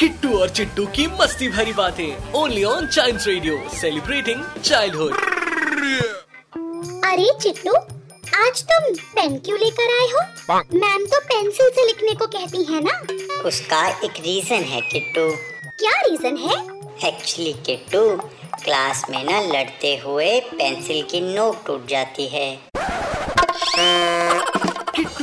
किट्टू और चिट्टू की मस्ती भरी बातें। Only on child radio celebrating childhood अरे चिट्टू आज तुम पेन क्यों लेकर आए हो? मैम तो पेंसिल से लिखने को कहती है ना? उसका एक रीजन है किट्टू। क्या रीजन है? एक्चुअली किट्टू क्लास में ना लड़ते हुए पेंसिल की नोक टूट जाती है।